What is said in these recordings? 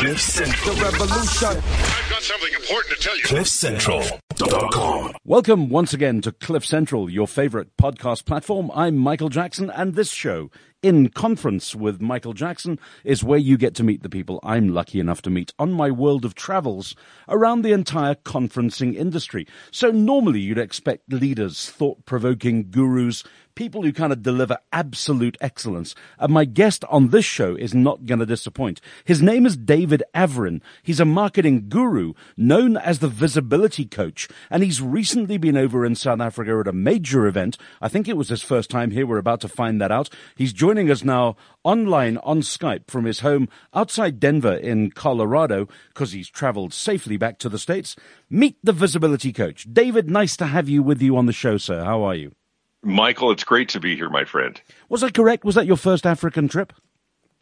Cliff Central. The revolution. I've got something important to tell you. CliffCentral.com. Welcome once again to Cliff Central, your favorite podcast platform. I'm Michael Jackson, and this show, In Conference with Michael Jackson, is where you get to meet the people I'm lucky enough to meet on my world of travels around the entire conferencing industry. So normally you'd expect leaders, thought provoking gurus, people who kind of deliver absolute excellence. And my guest on this show is not going to disappoint. His name is David Avrin. He's a marketing guru known as the visibility coach. And he's recently been over in South Africa at a major event. I think it was his first time here. We're about to find that out. He's joining us now online on Skype from his home outside Denver in Colorado because he's traveled safely back to the States. Meet the visibility coach. David, nice to have you with you on the show, sir. How are you? Michael, it's great to be here, my friend. Was I correct? Was that your first African trip?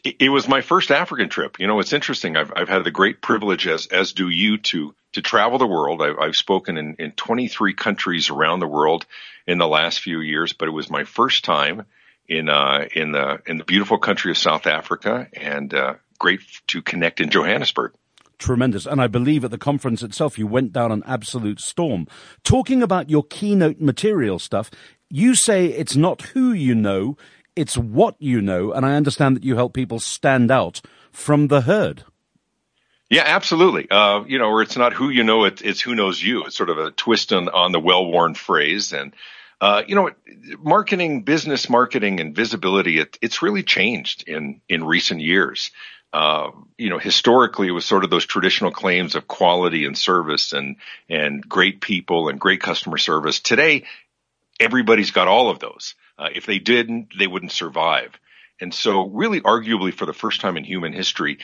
It, it was my first African trip. You know, it's interesting. I've, I've had the great privilege, as, as do you, to, to travel the world. I've, I've spoken in, in 23 countries around the world in the last few years, but it was my first time in, uh, in the, in the beautiful country of South Africa and, uh, great to connect in Johannesburg. Tremendous. And I believe at the conference itself, you went down an absolute storm. Talking about your keynote material stuff, you say it's not who you know, it's what you know. And I understand that you help people stand out from the herd. Yeah, absolutely. Uh, you know, or it's not who you know, it, it's who knows you. It's sort of a twist on, on the well-worn phrase. And, uh, you know, marketing, business marketing and visibility, it, it's really changed in, in recent years. Uh, you know, historically it was sort of those traditional claims of quality and service and, and great people and great customer service. Today, everybody's got all of those. Uh, if they didn't, they wouldn't survive. And so really arguably for the first time in human history,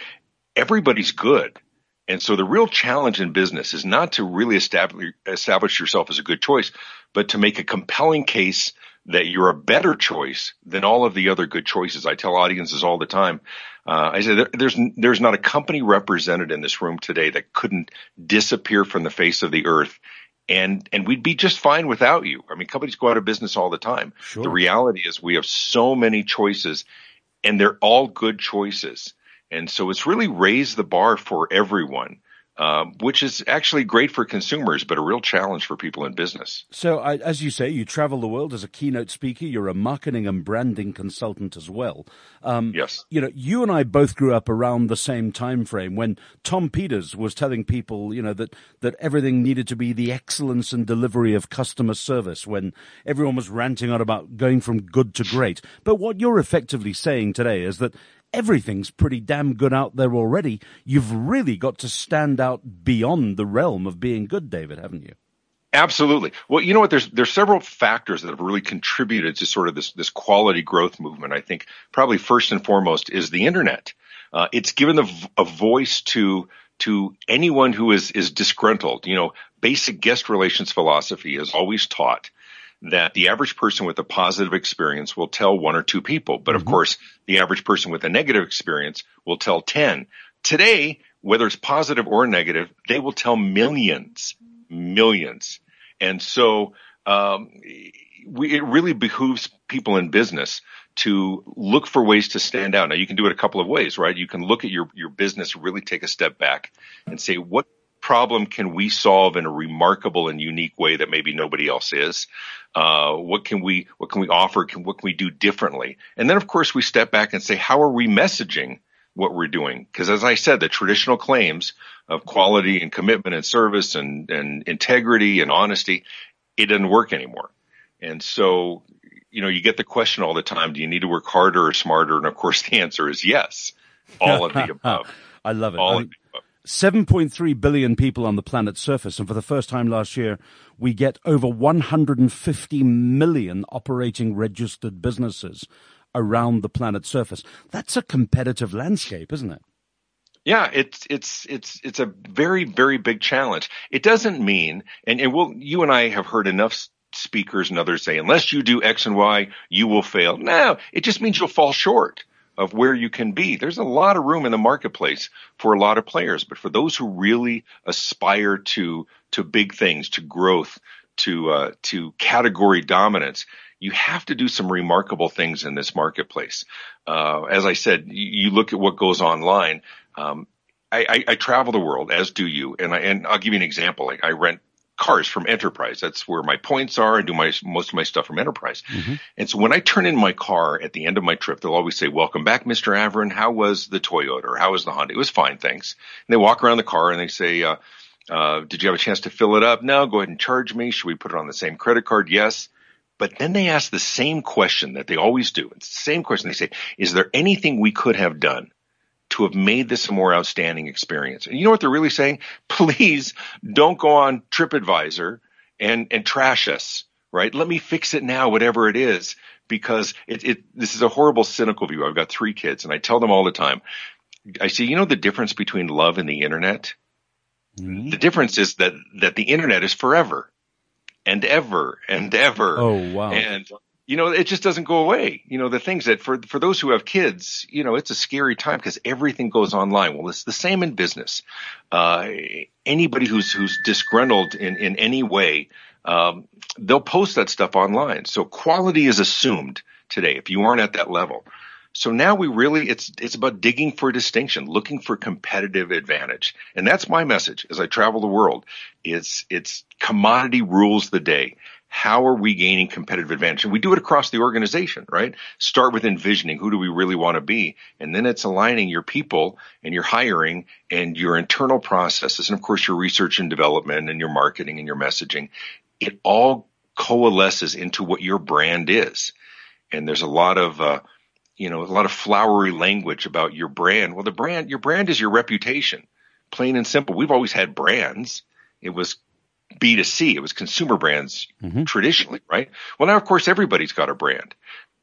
everybody's good. And so the real challenge in business is not to really establish, establish yourself as a good choice, but to make a compelling case that you're a better choice than all of the other good choices. I tell audiences all the time. Uh, I say there's there's not a company represented in this room today that couldn't disappear from the face of the earth, and and we'd be just fine without you. I mean, companies go out of business all the time. Sure. The reality is we have so many choices, and they're all good choices. And so it's really raised the bar for everyone um, which is actually great for consumers, but a real challenge for people in business. So, I, as you say, you travel the world as a keynote speaker. You're a marketing and branding consultant as well. Um, yes. You know, you and I both grew up around the same time frame when Tom Peters was telling people, you know, that that everything needed to be the excellence and delivery of customer service. When everyone was ranting on about going from good to great. But what you're effectively saying today is that everything's pretty damn good out there already. You've really got to stand out beyond the realm of being good, David, haven't you? Absolutely. Well, you know what? There's there's several factors that have really contributed to sort of this this quality growth movement. I think probably first and foremost is the internet. Uh, it's given the, a voice to to anyone who is is disgruntled. You know, basic guest relations philosophy is always taught that the average person with a positive experience will tell one or two people. But of mm-hmm. course, the average person with a negative experience will tell 10. Today, whether it's positive or negative, they will tell millions, millions. And so, um, we, it really behooves people in business to look for ways to stand out. Now you can do it a couple of ways, right? You can look at your, your business, really take a step back and say, what problem can we solve in a remarkable and unique way that maybe nobody else is? Uh, what can we what can we offer? Can, what can we do differently? And then of course we step back and say, how are we messaging what we're doing? Because as I said, the traditional claims of quality and commitment and service and, and integrity and honesty, it doesn't work anymore. And so, you know, you get the question all the time, do you need to work harder or smarter? And of course the answer is yes. All of the above. I love it. All I mean, 7.3 billion people on the planet's surface, and for the first time last year, we get over 150 million operating registered businesses around the planet's surface. That's a competitive landscape, isn't it? Yeah, it's it's it's it's a very very big challenge. It doesn't mean, and we'll you and I have heard enough speakers and others say, unless you do X and Y, you will fail. No, it just means you'll fall short of where you can be. There's a lot of room in the marketplace for a lot of players, but for those who really aspire to to big things, to growth, to uh, to category dominance, you have to do some remarkable things in this marketplace. Uh, as I said, you look at what goes online. Um, I, I, I travel the world, as do you, and I, and I'll give you an example. Like I rent cars from Enterprise. That's where my points are. I do my most of my stuff from Enterprise. Mm-hmm. And so when I turn in my car at the end of my trip, they'll always say, "Welcome back, Mr. Avrin. How was the Toyota or how was the Honda?" It was fine, thanks. And they walk around the car and they say, uh, uh, "Did you have a chance to fill it up?" No. Go ahead and charge me. Should we put it on the same credit card? Yes. But then they ask the same question that they always do. It's the same question. They say, "Is there anything we could have done?" To have made this a more outstanding experience. And you know what they're really saying? Please don't go on TripAdvisor and, and trash us, right? Let me fix it now, whatever it is, because it, it, this is a horrible cynical view. I've got three kids and I tell them all the time, I say, you know, the difference between love and the internet? Mm-hmm. The difference is that, that the internet is forever and ever and ever. Oh, wow. And you know, it just doesn't go away. You know, the things that for, for those who have kids, you know, it's a scary time because everything goes online. Well, it's the same in business. Uh, anybody who's, who's disgruntled in, in any way, um, they'll post that stuff online. So quality is assumed today if you aren't at that level. So now we really, it's, it's about digging for distinction, looking for competitive advantage. And that's my message as I travel the world. It's, it's commodity rules the day how are we gaining competitive advantage? And we do it across the organization, right? Start with envisioning who do we really want to be? And then it's aligning your people and your hiring and your internal processes. And of course, your research and development and your marketing and your messaging. It all coalesces into what your brand is. And there's a lot of, uh, you know, a lot of flowery language about your brand. Well, the brand, your brand is your reputation, plain and simple. We've always had brands. It was B2C. It was consumer brands mm-hmm. traditionally, right? Well, now, of course, everybody's got a brand.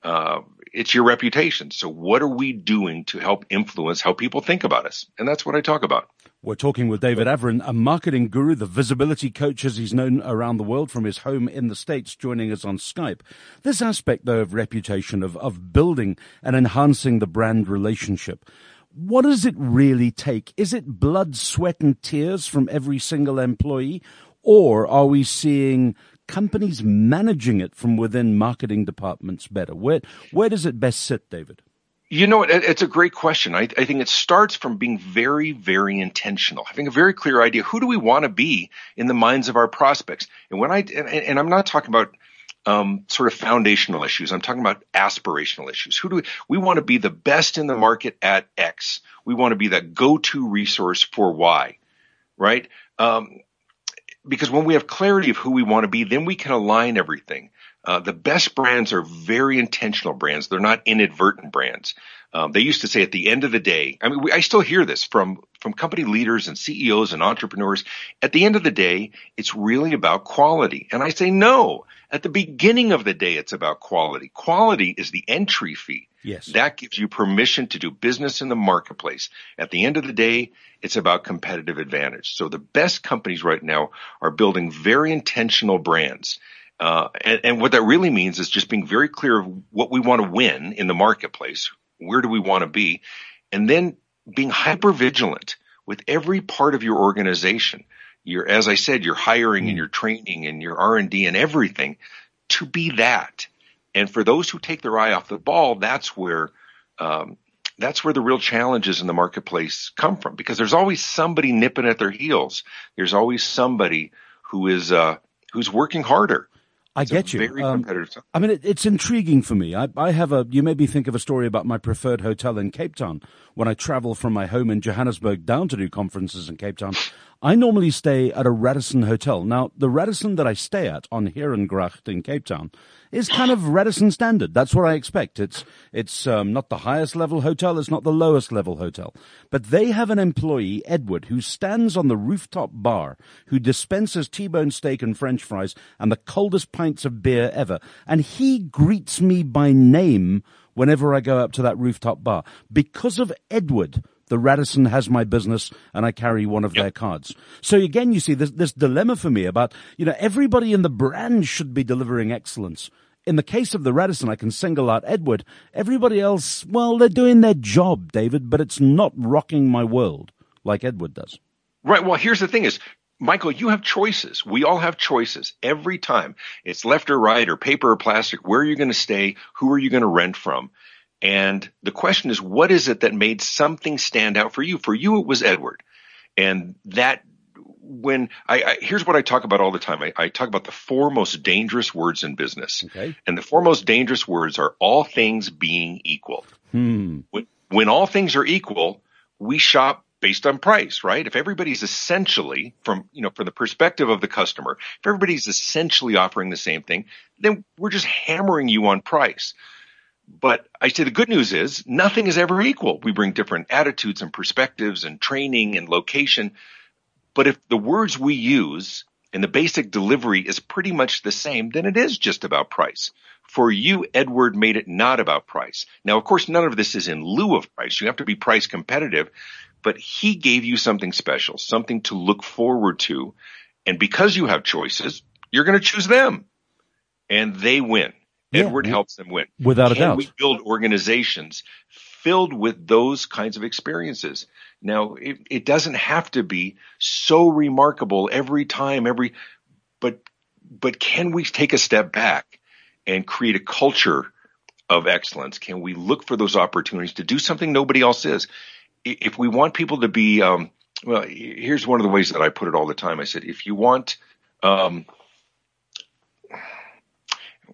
Uh, it's your reputation. So what are we doing to help influence how people think about us? And that's what I talk about. We're talking with David Avrin, a marketing guru, the visibility coach as he's known around the world from his home in the States, joining us on Skype. This aspect, though, of reputation, of, of building and enhancing the brand relationship, what does it really take? Is it blood, sweat, and tears from every single employee? Or are we seeing companies managing it from within marketing departments better? Where, where does it best sit, David? You know, it's a great question. I, I, think it starts from being very, very intentional, having a very clear idea. Who do we want to be in the minds of our prospects? And when I, and, and I'm not talking about um, sort of foundational issues. I'm talking about aspirational issues. Who do we, we want to be the best in the market at X? We want to be that go-to resource for Y, right? Um, because when we have clarity of who we want to be, then we can align everything. Uh, the best brands are very intentional brands. They're not inadvertent brands. Um, they used to say at the end of the day, I mean, we, I still hear this from, from company leaders and CEOs and entrepreneurs. At the end of the day, it's really about quality. And I say, no, at the beginning of the day, it's about quality. Quality is the entry fee. Yes. That gives you permission to do business in the marketplace. At the end of the day, it's about competitive advantage. So the best companies right now are building very intentional brands. Uh, and, and what that really means is just being very clear of what we want to win in the marketplace. Where do we want to be? And then being hyper vigilant with every part of your organization your, as I said, your hiring and hmm. your training and your R and D and everything to be that. And for those who take their eye off the ball, that's where, um, that's where the real challenges in the marketplace come from because there's always somebody nipping at their heels. There's always somebody who is, uh, who's working harder. I it's get you. Very um, competitive. I mean, it, it's intriguing for me. I, I have a. You made me think of a story about my preferred hotel in Cape Town. When I travel from my home in Johannesburg down to do conferences in Cape Town, I normally stay at a Radisson hotel. Now, the Radisson that I stay at on Heerengracht in Cape Town is kind of Radisson standard. That's what I expect. It's, it's um, not the highest level hotel. It's not the lowest level hotel. But they have an employee, Edward, who stands on the rooftop bar, who dispenses T-bone steak and french fries and the coldest pints of beer ever. And he greets me by name whenever I go up to that rooftop bar because of Edward the Radisson has my business and I carry one of yep. their cards. So again, you see this, this dilemma for me about, you know, everybody in the brand should be delivering excellence. In the case of the Radisson, I can single out Edward. Everybody else, well, they're doing their job, David, but it's not rocking my world like Edward does. Right. Well, here's the thing is, Michael, you have choices. We all have choices every time. It's left or right or paper or plastic. Where are you going to stay? Who are you going to rent from? And the question is, what is it that made something stand out for you? For you, it was Edward. And that when I, I here's what I talk about all the time. I, I talk about the four most dangerous words in business. Okay. And the four most dangerous words are all things being equal. Hmm. When, when all things are equal, we shop based on price, right? If everybody's essentially from, you know, from the perspective of the customer, if everybody's essentially offering the same thing, then we're just hammering you on price. But I say the good news is nothing is ever equal. We bring different attitudes and perspectives and training and location. But if the words we use and the basic delivery is pretty much the same, then it is just about price. For you, Edward made it not about price. Now, of course, none of this is in lieu of price. You have to be price competitive, but he gave you something special, something to look forward to. And because you have choices, you're going to choose them and they win. Yeah. Edward helps them win. Without a Can doubt. we build organizations filled with those kinds of experiences? Now, it, it doesn't have to be so remarkable every time, every, but, but can we take a step back and create a culture of excellence? Can we look for those opportunities to do something nobody else is? If we want people to be, um, well, here's one of the ways that I put it all the time. I said, if you want, um,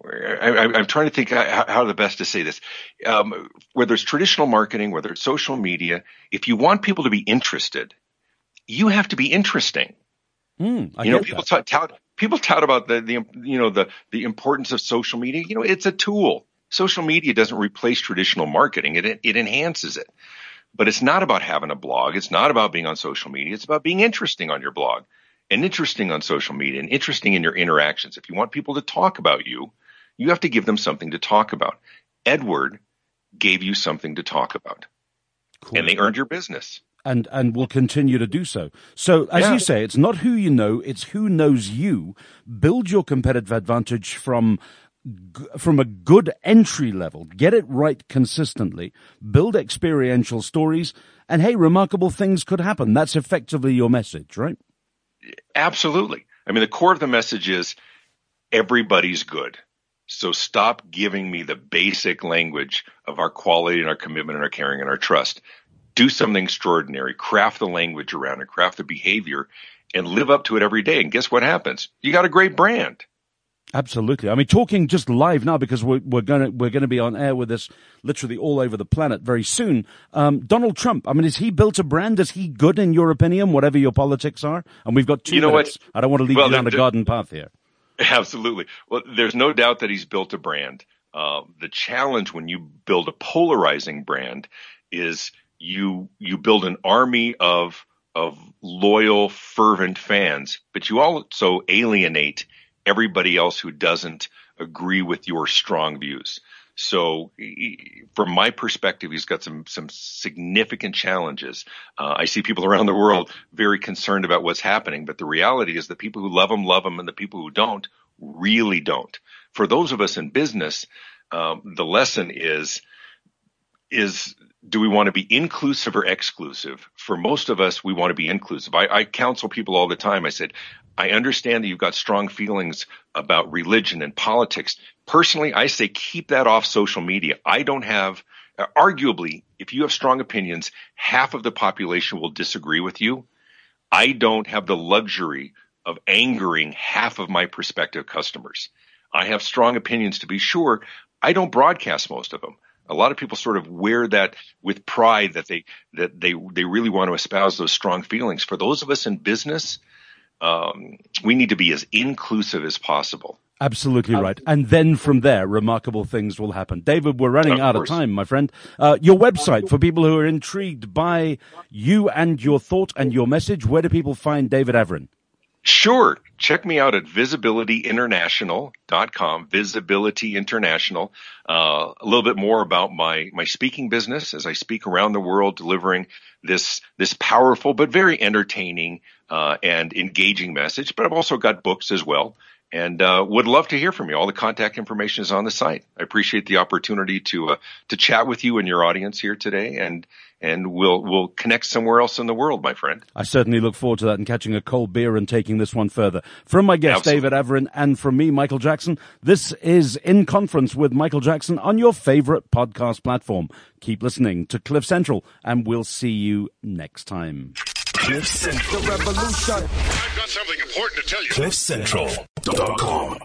I, I, I'm trying to think how, how the best to say this. Um, whether it's traditional marketing, whether it's social media, if you want people to be interested, you have to be interesting. I you know, people that. tout, tout people tout about the, the you know the the importance of social media. You know, it's a tool. Social media doesn't replace traditional marketing; it it enhances it. But it's not about having a blog. It's not about being on social media. It's about being interesting on your blog and interesting on social media and interesting in your interactions. If you want people to talk about you, you have to give them something to talk about. Edward gave you something to talk about, Cool. and they earned your business. and and will continue to do so. So, as Yeah. you say, it's not who you know; it's who knows you. Build your competitive advantage from from a good entry level. Get it right consistently. Build experiential stories, and hey, remarkable things could happen. That's effectively your message, right? Absolutely. I mean, the core of the message is everybody's good. So stop giving me the basic language of our quality and our commitment and our caring and our trust. Do something extraordinary. Craft the language around it, craft the behavior, and live up to it every day. And guess what happens? You got a great brand. Absolutely. I mean, talking just live now because we're, we're going to we're going to be on air with this literally all over the planet very soon. Um, Donald Trump. I mean, has he built a brand? Is he good in your opinion? Whatever your politics are, and we've got two You know what? minutes. I don't want to lead Well, you down the, garden path here. Absolutely. Well, there's no doubt that he's built a brand. Uh, the challenge when you build a polarizing brand is you you build an army of of loyal, fervent fans, but you also alienate everybody else who doesn't agree with your strong views. So, e- from my perspective, he's got some some significant challenges. Uh, I see people around the world very concerned about what's happening, but the reality is the people who love him love him, and the people who don't really don't. For those of us in business, um, the lesson is is do we want to be inclusive or exclusive? For most of us, we want to be inclusive. I, I counsel people all the time. I said, I understand that you've got strong feelings about religion and politics. Personally, I say keep that off social media. I don't have, uh, arguably, if you have strong opinions, half of the population will disagree with you. I don't have the luxury of angering half of my prospective customers. I have strong opinions to be sure. I don't broadcast most of them. A lot of people sort of wear that with pride that they that they they really want to espouse those strong feelings. For those of us in business, um, we need to be as inclusive as possible. Absolutely right. And then from there, remarkable things will happen. David, we're running Of out of time, my friend. Uh, your website for people who are intrigued by you and your thought and your message. Where do people find David Avrin? Sure. Check me out at visibilityinternational.com, Visibility International. Uh, a little bit more about my, my speaking business as I speak around the world delivering this, this powerful but very entertaining, uh, and engaging message. But I've also got books as well and, uh, would love to hear from you. All the contact information is on the site. I appreciate the opportunity to, uh, to chat with you and your audience here today and, and we'll, we'll connect somewhere else in the world, my friend. I certainly look forward to that and catching a cold beer and taking this one further. From my guest, Absolutely. David Avrin, and from me, Michael Jackson, this is In Conference with Michael Jackson on your favorite podcast platform. Keep listening to Cliff Central, and we'll see you next time. Cliff Central. The revolution. I've got something important to tell you. CliffCentral.com.